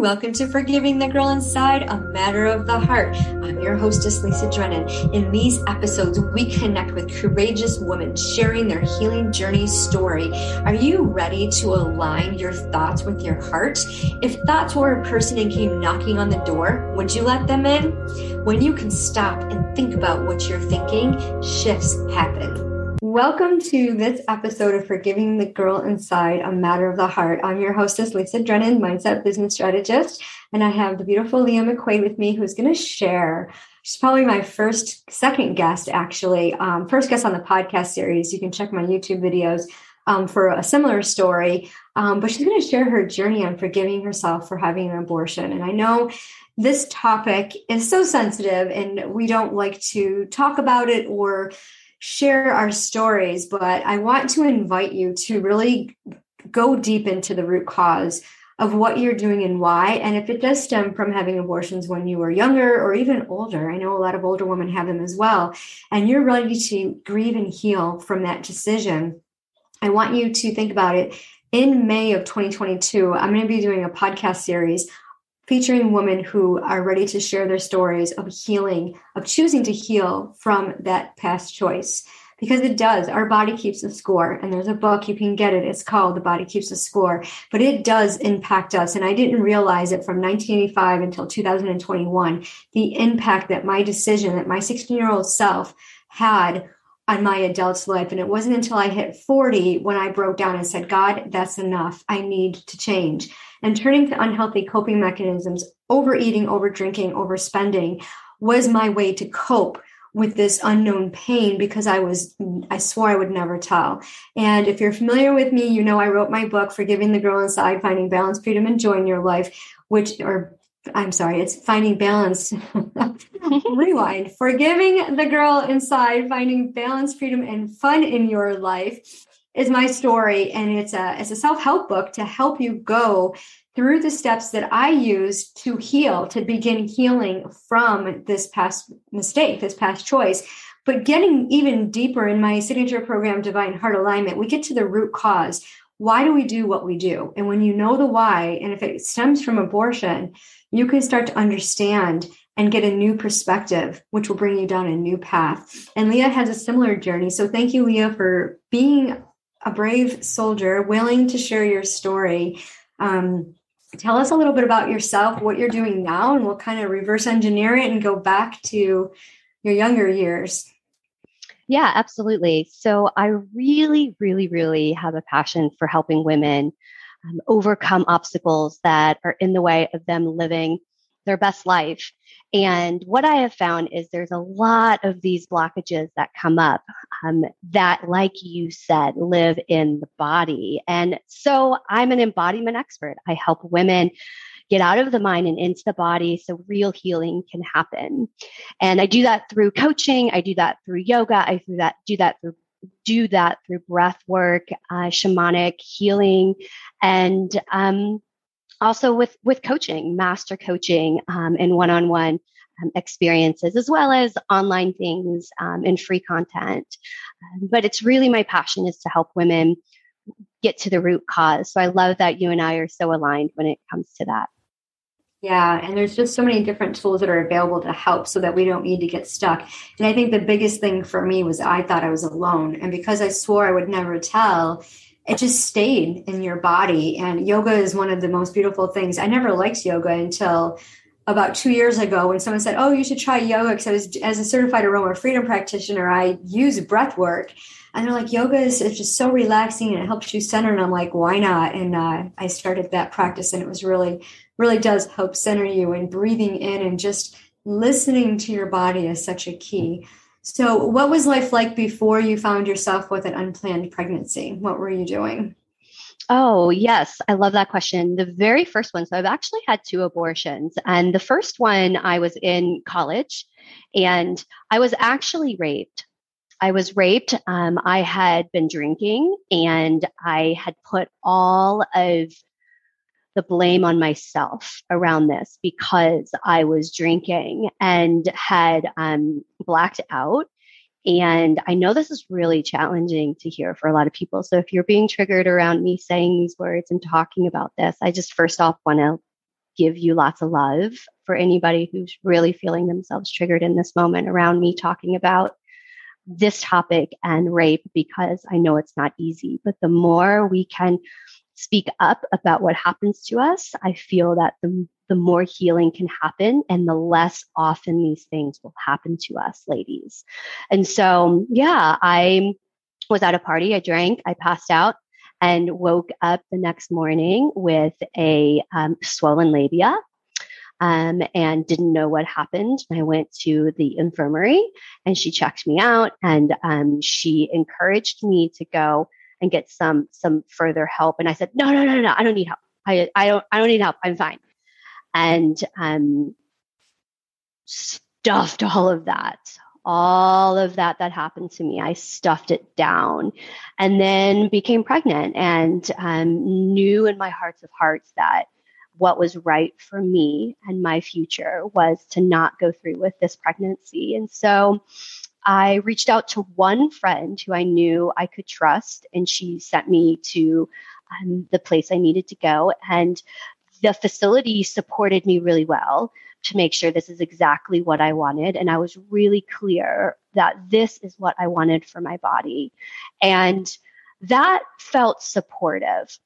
welcome to Forgiving the Girl Inside, a matter of the heart. I'm your hostess, Lisa Drennan. In these episodes, we connect with courageous women sharing their healing journey story. Are you ready to align your thoughts with your heart? If thoughts were a person and came knocking on the door, would you let them in? When you can stop and think about what you're thinking, shifts happen. Welcome to this episode of Forgiving the Girl Inside, a matter of the heart. I'm your hostess, Lisa Drennan, mindset business strategist, and I have the beautiful Leah McQuaid with me who's going to share. She's probably my first, second guest, actually, um, first guest on the podcast series. You can check my YouTube videos um, for a similar story, um, but she's going to share her journey on forgiving herself for having an abortion. And I know this topic is so sensitive, and we don't like to talk about it or share our stories, but I want to invite you to really go deep into the root cause of what you're doing and why. And if it does stem from having abortions when you were younger or even older, I know a lot of older women have them as well, and you're ready to grieve and heal from that decision, I want you to think about it. In May of 2022, I'm going to be doing a podcast series featuring women who are ready to share their stories of healing, of choosing to heal from that past choice. Because it does. Our body keeps a score. And there's a book, you can get it. It's called The Body Keeps a Score. But it does impact us. And I didn't realize it from 1985 until 2021, the impact that my decision, that my 16 year old self had on my adult's life. And it wasn't until I hit 40 when I broke down and said, God, that's enough. I need to change and turning to unhealthy coping mechanisms, overeating, over drinking, overspending was my way to cope with this unknown pain because I was, I swore I would never tell. And if you're familiar with me, you know I wrote my book, Forgiving the Girl Inside, Finding Balance, Freedom, and Joy in Your Life, which, or I'm sorry, it's Finding Balance. Rewind. Forgiving the Girl Inside, Finding Balance, Freedom, and Fun in Your Life is my story and it's a it's a self-help book to help you go through the steps that I use to heal to begin healing from this past mistake this past choice but getting even deeper in my signature program divine heart alignment we get to the root cause why do we do what we do and when you know the why and if it stems from abortion you can start to understand and get a new perspective, which will bring you down a new path. And Leah has a similar journey. So thank you, Leah, for being a brave soldier willing to share your story. Um, tell us a little bit about yourself, what you're doing now, and we'll kind of reverse engineer it and go back to your younger years. Yeah, absolutely. So I really, really, really have a passion for helping women um, overcome obstacles that are in the way of them living their best life. And what I have found is there's a lot of these blockages that come up um, that, like you said, live in the body. And so I'm an embodiment expert. I help women get out of the mind and into the body so real healing can happen. And I do that through coaching. I do that through yoga. I do that, do that through do that through breath work, uh, shamanic healing, and um, also with with coaching, master coaching, um, and one on one experiences, as well as online things um, and free content. Um, but it's really my passion is to help women get to the root cause. So I love that you and I are so aligned when it comes to that. Yeah, and there's just so many different tools that are available to help so that we don't need to get stuck. And I think the biggest thing for me was I thought I was alone. And because I swore I would never tell, it just stayed in your body. And yoga is one of the most beautiful things. I never liked yoga until about two years ago when someone said, Oh, you should try yoga. Because I was, as a certified aroma freedom practitioner, I use breath work. And they're like, yoga is, just so relaxing and it helps you center. And I'm like, why not? And uh, I started that practice and it was really, really does help center you and breathing in and just listening to your body is such a key. So, what was life like before you found yourself with an unplanned pregnancy? What were you doing? Oh, yes. I love that question. The very first one. So, I've actually had two abortions. And the first one, I was in college and I was actually raped. I was raped. Um, I had been drinking and I had put all of the blame on myself around this because I was drinking and had um, blacked out. And I know this is really challenging to hear for a lot of people. So if you're being triggered around me saying these words and talking about this, I just first off want to give you lots of love for anybody who's really feeling themselves triggered in this moment around me talking about this topic and rape because I know it's not easy. But the more we can speak up about what happens to us, I feel that the, the more healing can happen and the less often these things will happen to us, ladies. And so, yeah, I was at a party, I drank, I passed out and woke up the next morning with a um, swollen labia um, and didn't know what happened. I went to the infirmary and she checked me out and um, she encouraged me to go and get some some further help. And I said, no, no, no, no, I don't need help. I, I don't I don't need help. I'm fine. And um, stuffed all of that all of that that happened to me i stuffed it down and then became pregnant and um, knew in my hearts of hearts that what was right for me and my future was to not go through with this pregnancy. And so I reached out to one friend who I knew I could trust, and she sent me to um, the place I needed to go. And the facility supported me really well to make sure this is exactly what I wanted. And I was really clear that this is what I wanted for my body. And that felt supportive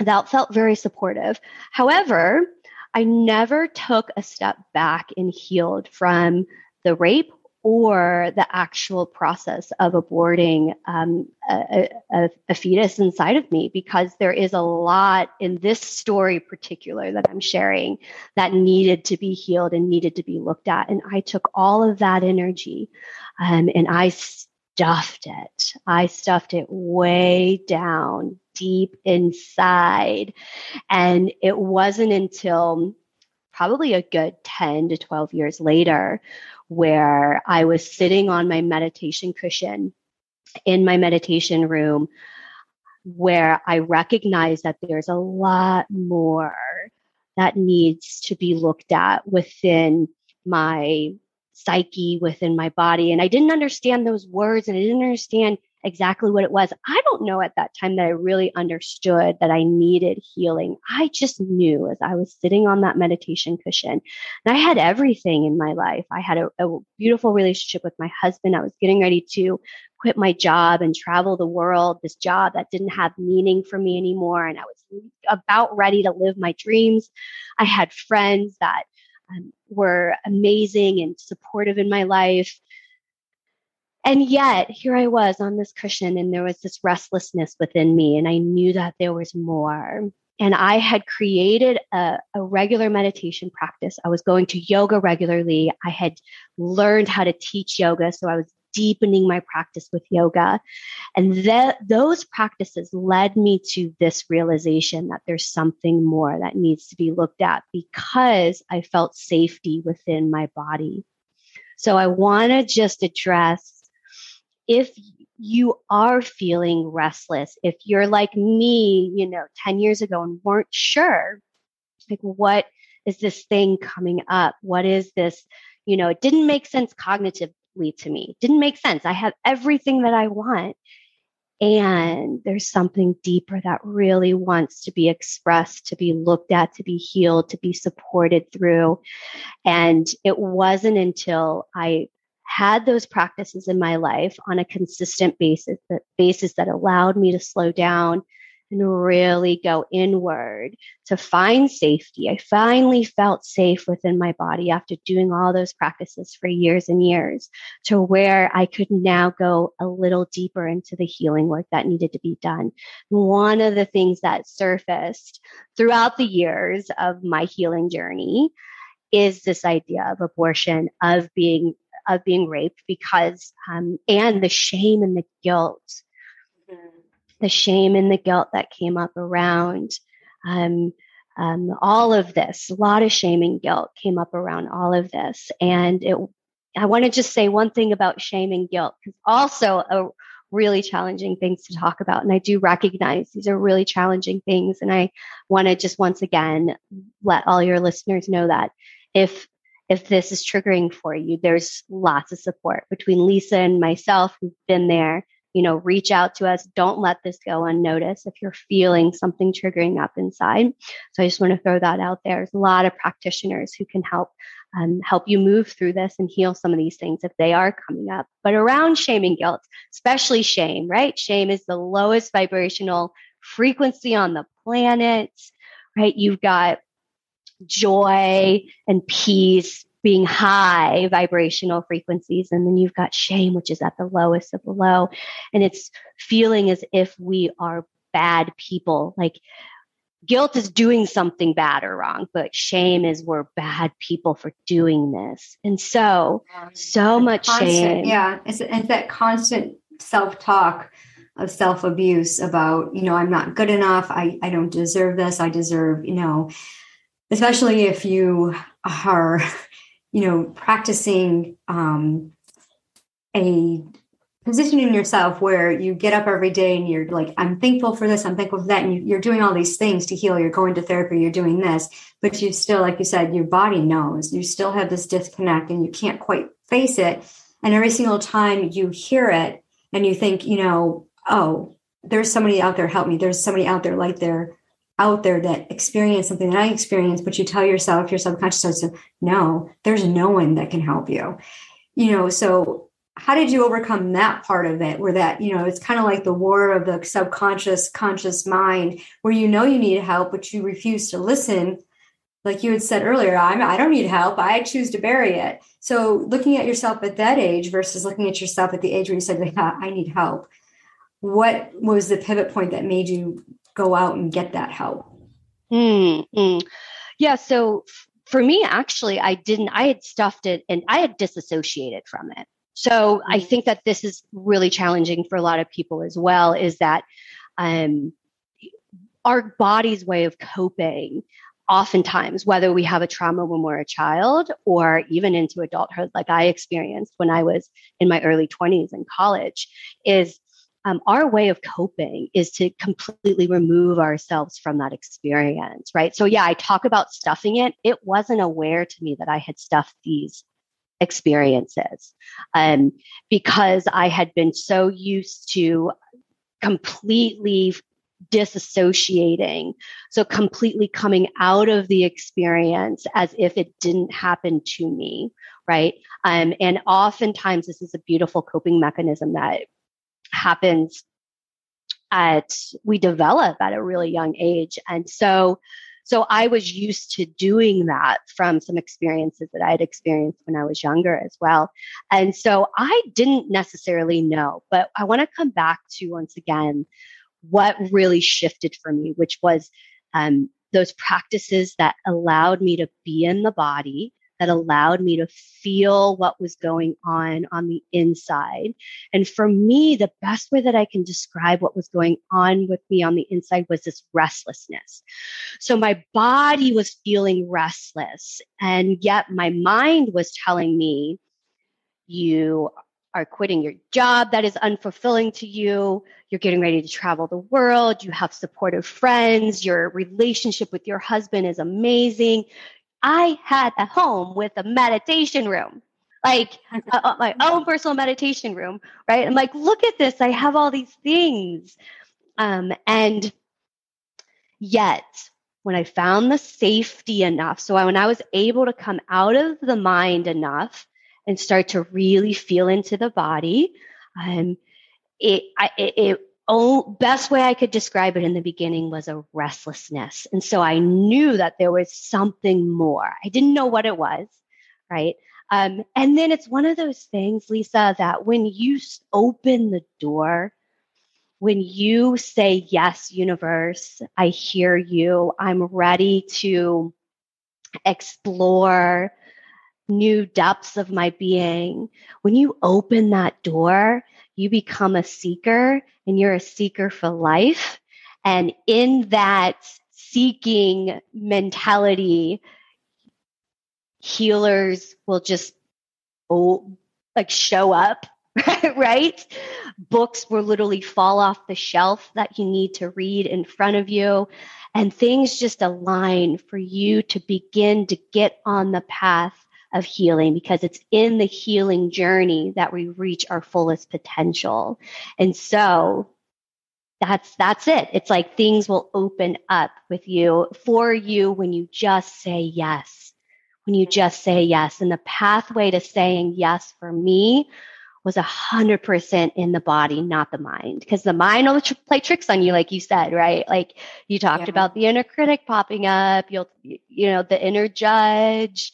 that felt very supportive. However, I never took a step back and healed from the rape or the actual process of aborting um, a, a, a, fetus inside of me because there is a lot in this story particular that i'm sharing that needed to be healed and needed to be looked at and i took all of that energy um, and i stuffed it i stuffed it way down deep inside. And it wasn't until probably a good 10 to 12 years later where I was sitting on my meditation cushion in my meditation room where I recognized that there's a lot more that needs to be looked at within my psyche, within my body. And I didn't understand those words and I didn't understand exactly what it was. I don't know at that time that I really understood that I needed healing. I just knew as I was sitting on that meditation cushion and I had everything in my life. I had a, a beautiful relationship with my husband. I was getting ready to quit my job and travel the world, this job that didn't have meaning for me anymore. And I was about ready to live my dreams. I had friends that um, were amazing and supportive in my life. And yet, here I was on this cushion, and there was this restlessness within me, and I knew that there was more. And I had created a, a, regular meditation practice. I was going to yoga regularly. I had learned how to teach yoga, so I was deepening my practice with yoga. And those practices led me to this realization that there's something more that needs to be looked at because I felt safety within my body. So I want to just address if you are feeling restless, if you're like me, you know, 10 years ago and weren't sure, like, what is this thing coming up? What is this? You know, it didn't make sense cognitively to me. It didn't make sense. I have everything that I want. And there's something deeper that really wants to be expressed, to be looked at, to be healed, to be supported through. And it wasn't until I had those practices in my life on a consistent basis that basis that allowed me to slow down and really go inward to find safety. I finally felt safe within my body after doing all those practices for years and years to where I could now go a little deeper into the healing work that needed to be done. One of the things that surfaced throughout the years of my healing journey is this idea of abortion, of being of being raped because, um, and the shame and the guilt, mm-hmm. the shame and the guilt that came up around, um, um, all of this, a lot of shame and guilt came up around all of this. And it, I want to just say one thing about shame and guilt, because also a really challenging things to talk about. And I do recognize these are really challenging things. And I want to just once again let all your listeners know that if if this is triggering for you, there's lots of support between Lisa and myself who've been there you know, reach out to us. Don't let this go unnoticed if you're feeling something triggering up inside. So I just want to throw that out there. There's a lot of practitioners who can help um, help you move through this and heal some of these things if they are coming up. But around shame and guilt, especially shame, right? Shame is the lowest vibrational frequency on the planet, right? You've got joy and peace being high vibrational frequencies. And then you've got shame, which is at the lowest of the low. And it's feeling as if we are bad people. Like guilt is doing something bad or wrong, but shame is we're bad people for doing this. And so, so much constant, shame. Yeah. It's, it's that constant self talk of self abuse about, you know, I'm not good enough. I, I don't deserve this. I deserve, you know, especially if you are you know, practicing um, a positioning yourself where you get up every day and you're like, I'm thankful for this, I'm thankful for that. And you, are doing all these things to heal. You're going to therapy, you're doing this, but you still, like you said, your body knows you still have this disconnect and you can't quite face it. And every single time you hear it and you think, you know, oh, there's somebody out there, help me. There's somebody out there like there out there that experience something that I experienced, but you tell yourself, your subconscious says, no, there's no one that can help you. You know, so how did you overcome that part of it where that, you know, it's kind of like the war of the subconscious, conscious mind, where you know you need help, but you refuse to listen. Like you had said earlier, I'm, I don't need help. I choose to bury it. So looking at yourself at that age versus looking at yourself at the age where you said, yeah, I need help. What was the pivot point that made you go out and get that help? Mm-hmm. Yeah. So for me, actually, I didn't, I had stuffed it and I had disassociated from it. So I mm-hmm. think that this is really challenging for a lot of people as well is that um, our body's way of coping oftentimes whether we have a trauma when we're a child or even into adulthood like i experienced when i was in my early 20s in college is um, our way of coping is to completely remove ourselves from that experience, right? So, yeah, I talk about stuffing it. It wasn't aware to me that I had stuffed these experiences um, because I had been so used to completely disassociating. So, completely coming out of the experience as if it didn't happen to me, right? Um, and oftentimes, this is a beautiful coping mechanism that happens at we develop at a really young age. And so so i was used to doing that from some experiences that i had experienced when i was younger as well. And so i didn't necessarily know but i want to come back to once again what really shifted for me which was um, those practices that allowed me to be in the body that allowed me to feel what was going on on the inside. And for me, the best way that I can describe what was going on with me on the inside was this restlessness. So my body was feeling restless, and yet my mind was telling me, you are quitting your job that is unfulfilling to you. You're getting ready to travel the world. You have supportive friends. Your relationship with your husband is amazing. I had a home with a meditation room, like uh, my own personal meditation room, right? I'm like, look at this. I have all these things. Um, and yet, when I found the safety enough, so when I was able to come out of the mind enough and start to really feel into the body, um, it, I, it, it oh, best way I could describe it in the beginning was a restlessness. And so I knew that there was something more. I didn't know what it was, right? Um, and then it's one of those things, Lisa, that when you open the door, when you say, Yes, universe, I hear you, I'm ready to explore new depths of my being, when you open that door, you become a seeker and you're a seeker for life. And in that seeking mentality, healers will just oh, like show up, right? Books will literally fall off the shelf that you need to read in front of you. And things just align for you to begin to get on the path of healing because it's in the healing journey that we reach our fullest potential. And so that's that's it. It's like things will open up with you for you when you just say yes. When you just say yes. And the pathway to saying yes for me was a hundred percent in the body, not the mind. Because the mind will tr- play tricks on you, like you said, right? Like you talked yeah. about the inner critic popping up. You'll, you know, the inner judge.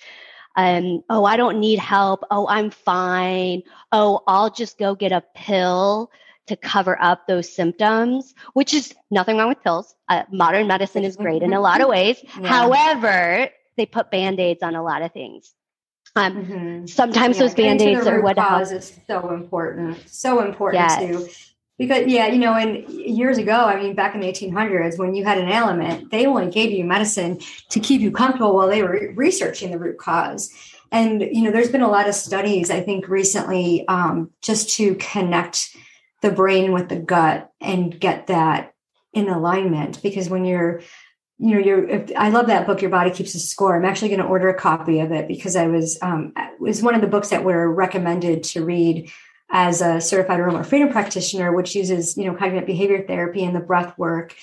Um, oh, I don't need help. Oh, I'm fine. Oh, I'll just go get a pill to cover up those symptoms, which is nothing wrong with pills. Uh, modern medicine is great in a lot of ways. Yeah. However, they put band aids on a lot of things. Um, mm-hmm. Sometimes yeah, those band aids are what cause is so important, so important yes. too. Because yeah, you know, and years ago, I mean, back in the 1800s, when you had an ailment, they only gave you medicine to keep you comfortable while they were researching the root cause. And you know, there's been a lot of studies, I think, recently, um, just to connect the brain with the gut and get that in alignment. Because when you're you know, you're, I love that book, Your Body Keeps a Score. I'm actually going to order a copy of it because I was, um, it was one of the books that were recommended to read as a certified aroma freedom practitioner, which uses, you know, cognitive behavior therapy and the breath work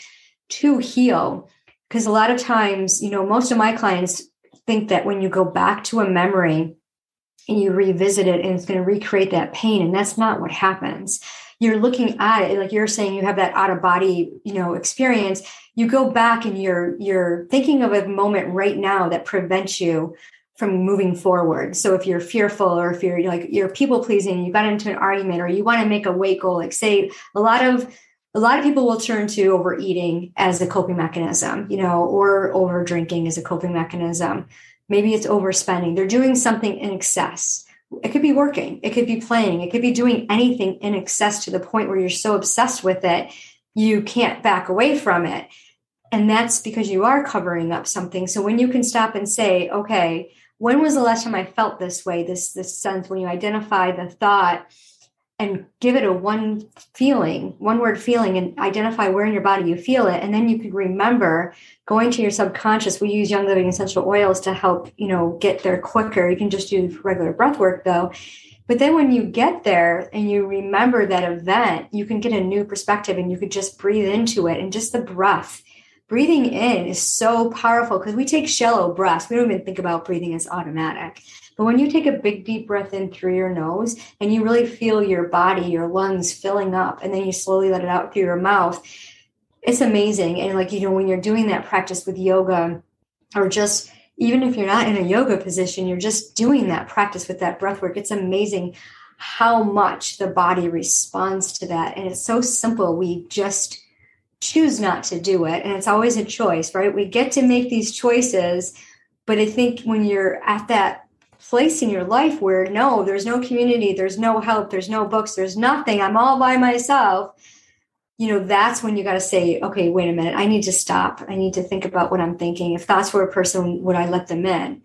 to heal. Because a lot of times, you know, most of my clients think that when you go back to a memory and you revisit it and it's going to recreate that pain, and that's not what happens you're looking at it like you're saying you have that out of body you know experience you go back and you're you're thinking of a moment right now that prevents you from moving forward. So if you're fearful or if you're like you're people pleasing you got into an argument or you want to make a weight goal like say a lot of a lot of people will turn to overeating as a coping mechanism you know or over drinking as a coping mechanism. Maybe it's overspending. They're doing something in excess. It could be working, it could be playing, it could be doing anything in excess to the point where you're so obsessed with it, you can't back away from it. And that's because you are covering up something. So when you can stop and say, okay, when was the last time I felt this way? This this sense when you identify the thought and give it a one feeling, one word feeling, and identify where in your body you feel it. And then you could remember going to your subconscious. We use Young Living essential oils to help, you know, get there quicker. You can just do regular breath work though. But then when you get there and you remember that event, you can get a new perspective and you could just breathe into it and just the breath. Breathing in is so powerful because we take shallow breaths. We don't even think about breathing as automatic. But when you take a big deep breath in through your nose and you really feel your body, your lungs filling up, and then you slowly let it out through your mouth, it's amazing. And like, you know, when you're doing that practice with yoga or just even if you're not in a yoga position, you're just doing that practice with that breath work. It's amazing how much the body responds to that. And it's so simple. We just choose not to do it. And it's always a choice, right? We get to make these choices. But I think when you're at that place in your life where no, there's no community, there's no help, there's no books, there's nothing, I'm all by myself, you know, that's when you got to say, okay, wait a minute, I need to stop. I need to think about what I'm thinking. If thoughts were a person, would I let them in?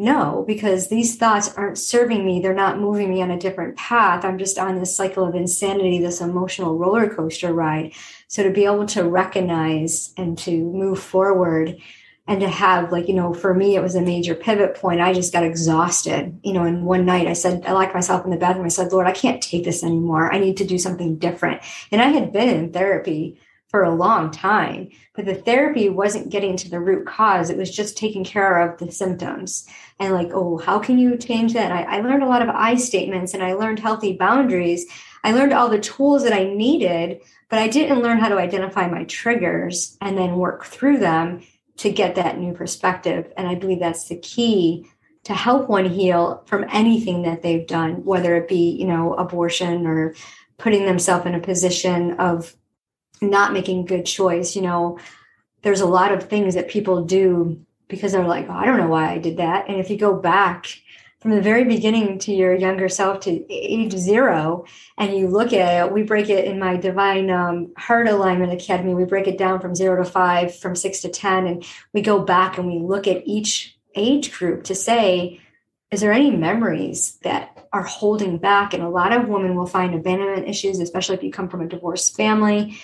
No, because these thoughts aren't serving me. They're not moving me on a different path. I'm just on this cycle of insanity, this emotional roller coaster ride. So to be able to recognize and to move forward and to have like you know for me it was a major pivot point i just got exhausted you know and one night i said i locked myself in the bathroom i said lord i can't take this anymore i need to do something different and i had been in therapy for a long time but the therapy wasn't getting to the root cause. It was just taking care of the symptoms. And like oh how can you change that? I, I learned a lot of i statements and i learned healthy boundaries. I learned all the tools that i needed but i didn't learn how to identify my triggers and then work through them to get that new perspective. And I believe that's the key to help one heal from anything that they've done, whether it be, you know, abortion or putting themselves in a position of not making good choice. You know, there's a lot of things that people do because they're like, oh, I don't know why I did that. And if you go back from the very beginning to your younger self to age zero and you look at it we break it in my divine um, heart alignment academy we break it down from zero to five from six to ten and we go back and we look at each age group to say is there any memories that are holding back and a lot of women will find abandonment issues especially if you come from a divorced family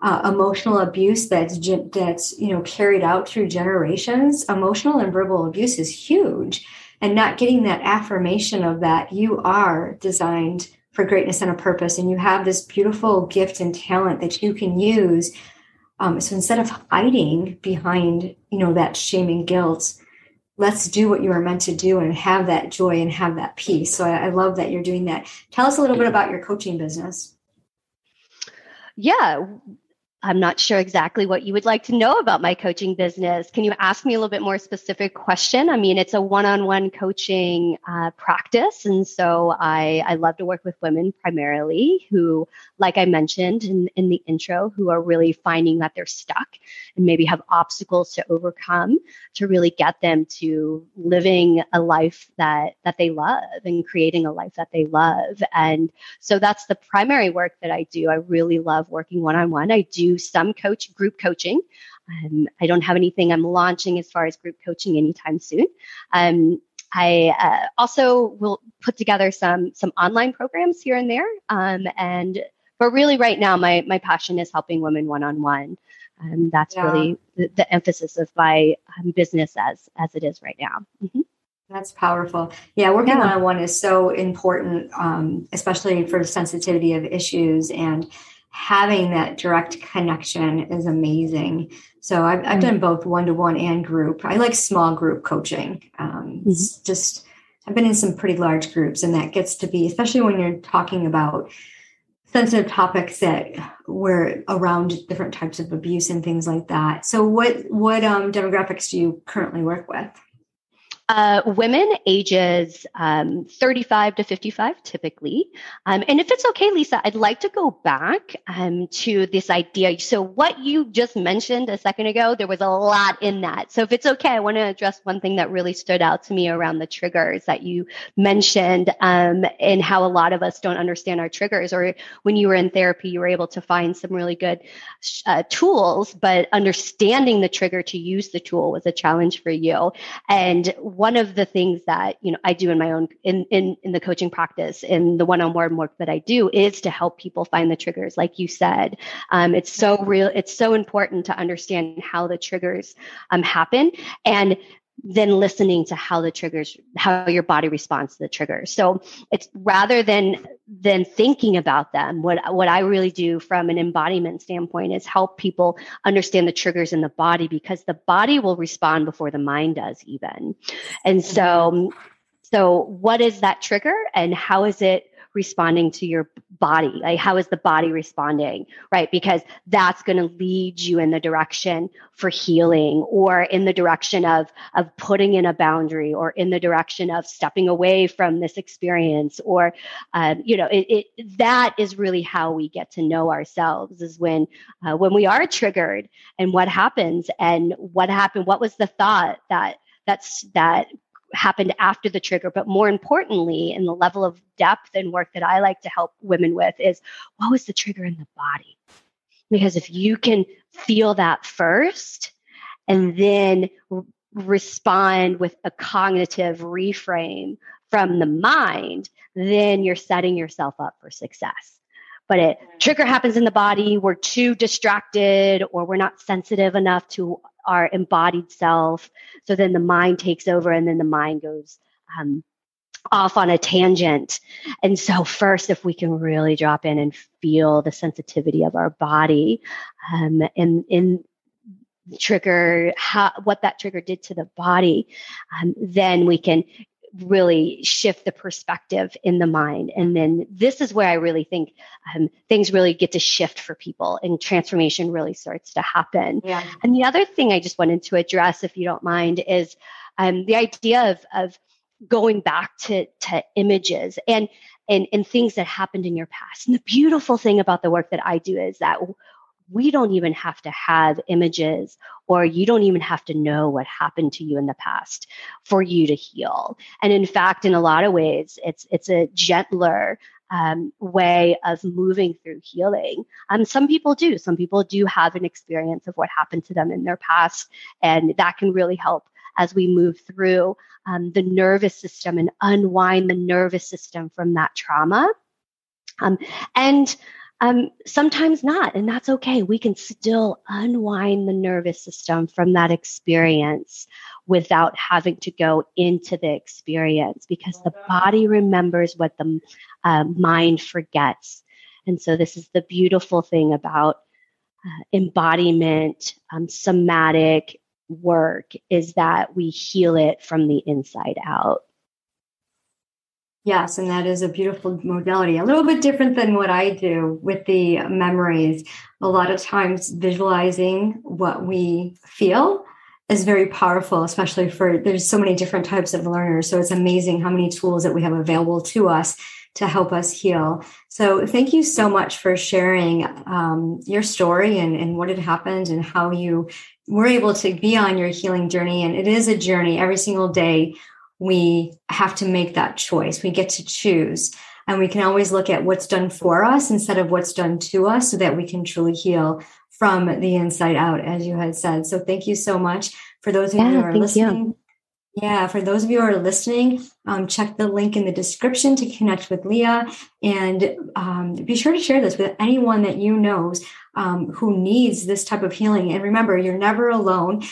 uh, emotional abuse that's that's you know carried out through generations emotional and verbal abuse is huge. And not getting that affirmation of that you are designed for greatness and a purpose and you have this beautiful gift and talent that you can use um, so instead of hiding behind you know that shame and guilt let's do what you are meant to do and have that joy and have that peace. So I, I love that you're doing that. Tell us a little bit about your coaching business. Yeah I'm not sure exactly what you would like to know about my coaching business. Can you ask me a little bit more specific question? I mean, it's a one-on-one coaching uh, practice, and so I, I love to work with women primarily who, like I mentioned in, in the intro, who are really finding that they're stuck and maybe have obstacles to overcome to really get them to living a life that that they love and creating a life that they love. And so that's the primary work that I do. I really love working one-on-one. I do some coach group coaching. Um, I don't have anything I'm launching as far as group coaching anytime soon. Um, I uh, also will put together some some online programs here and there. Um, and but really, right now, my my passion is helping women one on one. And that's yeah. really the, the, emphasis of my um, business as as it is right now. Mm-hmm. That's powerful. Yeah, working one on one is so important, um, especially for sensitivity of issues and having that direct connection is amazing. So I've, I've done both one to one and group. I like small group coaching. Um, mm-hmm. just, I've been in some pretty large groups, and that gets to be, especially when you're talking about sensitive topics that were around different types of abuse and things like that. So, what what um, demographics do you currently work with? Uh, women ages um, 35 to 55 typically. Um, and if it's okay, Lisa, I'd like to go back um, to this idea. So, what you just mentioned a second ago, there was a lot in that. So, if it's okay, I want to address one thing that really stood out to me around the triggers that you mentioned um, and how a lot of us don't understand our triggers. Or when you were in therapy, you were able to find some really good uh, tools, but understanding the trigger to use the tool was a challenge for you. And one of the things that you know I do in my own in in in the coaching practice in the one-on-one work that I do is to help people find the triggers. Like you said, um, it's so real. It's so important to understand how the triggers um, happen and then listening to how the triggers how your body responds to the triggers so it's rather than than thinking about them what what i really do from an embodiment standpoint is help people understand the triggers in the body because the body will respond before the mind does even. And so so what is that trigger and how is it responding to your body? Like, how is the body responding? Right? Because that's going to lead you in the direction for healing or in the direction of, of putting in a boundary or in the direction of stepping away from this experience or, um, you know, it, it, that is really how we get to know ourselves is when, uh, when we are triggered and what happens and what happened, what was the thought that that's that happened after the trigger, but more importantly, in the level of depth and work that I like to help women with is what was the trigger in the body? Because if you can feel that first and then r- respond with a cognitive reframe from the mind, then you're setting yourself up for success. But it trigger happens in the body, we're too distracted or we're not sensitive enough to our embodied self. So then the mind takes over and then the mind goes um, off on a tangent. And so, first, if we can really drop in and feel the sensitivity of our body um, and in trigger how what that trigger did to the body um, then we can really shift the perspective in the mind. And then this is where I really think um, things really get to shift for people and transformation really starts to happen. Yeah. And the other thing I just wanted to address, if you don't mind, is um, the idea of, of going back to, to images and, and, and things that happened in your past. And the beautiful thing about the work that I do is that we don't even have to have images or you don't even have to know what happened to you in the past for you to heal and in fact in a lot of ways it's it's a gentler um, way of moving through healing. Um, some people do. Some people do have an experience of what happened to them in their past, and that can really help as we move through um, the nervous system and unwind the nervous system from that trauma. Um, and Um, sometimes not, and that's okay. We can still unwind the nervous system from that experience without having to go into the experience because the body remembers what the uh, mind forgets. And so, this is the beautiful thing about uh, embodiment, um, somatic work is that we heal it from the inside out. Yes, and that is a beautiful modality. A little bit different than what I do with the memories. A lot of times, visualizing what we feel is very powerful, especially for there's so many different types of learners. So it's amazing how many tools that we have available to us to help us heal. So thank you so much for sharing um, your story and, and what had happened and how you were able to be on your healing journey. And it is a journey every single day we have to make that choice. We get to choose. And we can always look at what's done for us instead of what's done to us so that we can truly heal from the inside out, as you had said. So thank you so much for those of yeah, you who are listening. You. Yeah, for those of you who are listening, um, check the link in the description to connect with Leah and um, be sure to share this with anyone that you knows um, who needs this type of healing. And remember, you're never alone.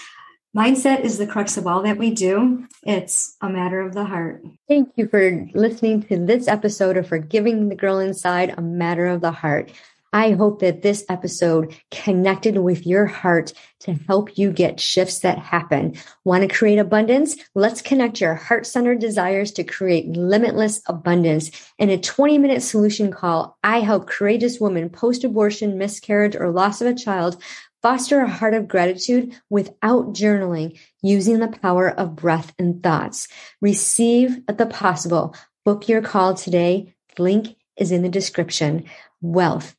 Mindset is the crux of all that we do. It's a matter of the heart. Thank you for listening to this episode of Forgiving the Girl Inside, a matter of the heart. I hope that this episode connected with your heart to help you get shifts that happen. Want to create abundance? Let's connect your heart centered desires to create limitless abundance. In a 20 minute solution call, I help courageous women post abortion, miscarriage, or loss of a child Foster a heart of gratitude without journaling using the power of breath and thoughts. Receive the possible. Book your call today. Link is in the description. Wealth